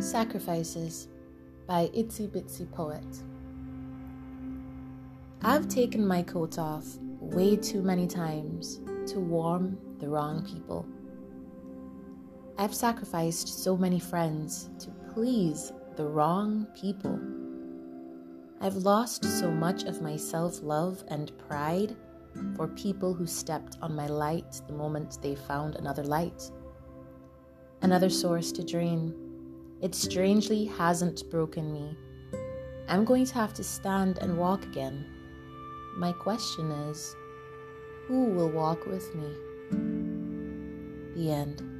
Sacrifices by Itsy Bitsy Poet. I've taken my coat off way too many times to warm the wrong people. I've sacrificed so many friends to please the wrong people. I've lost so much of my self love and pride for people who stepped on my light the moment they found another light, another source to drain. It strangely hasn't broken me. I'm going to have to stand and walk again. My question is who will walk with me? The end.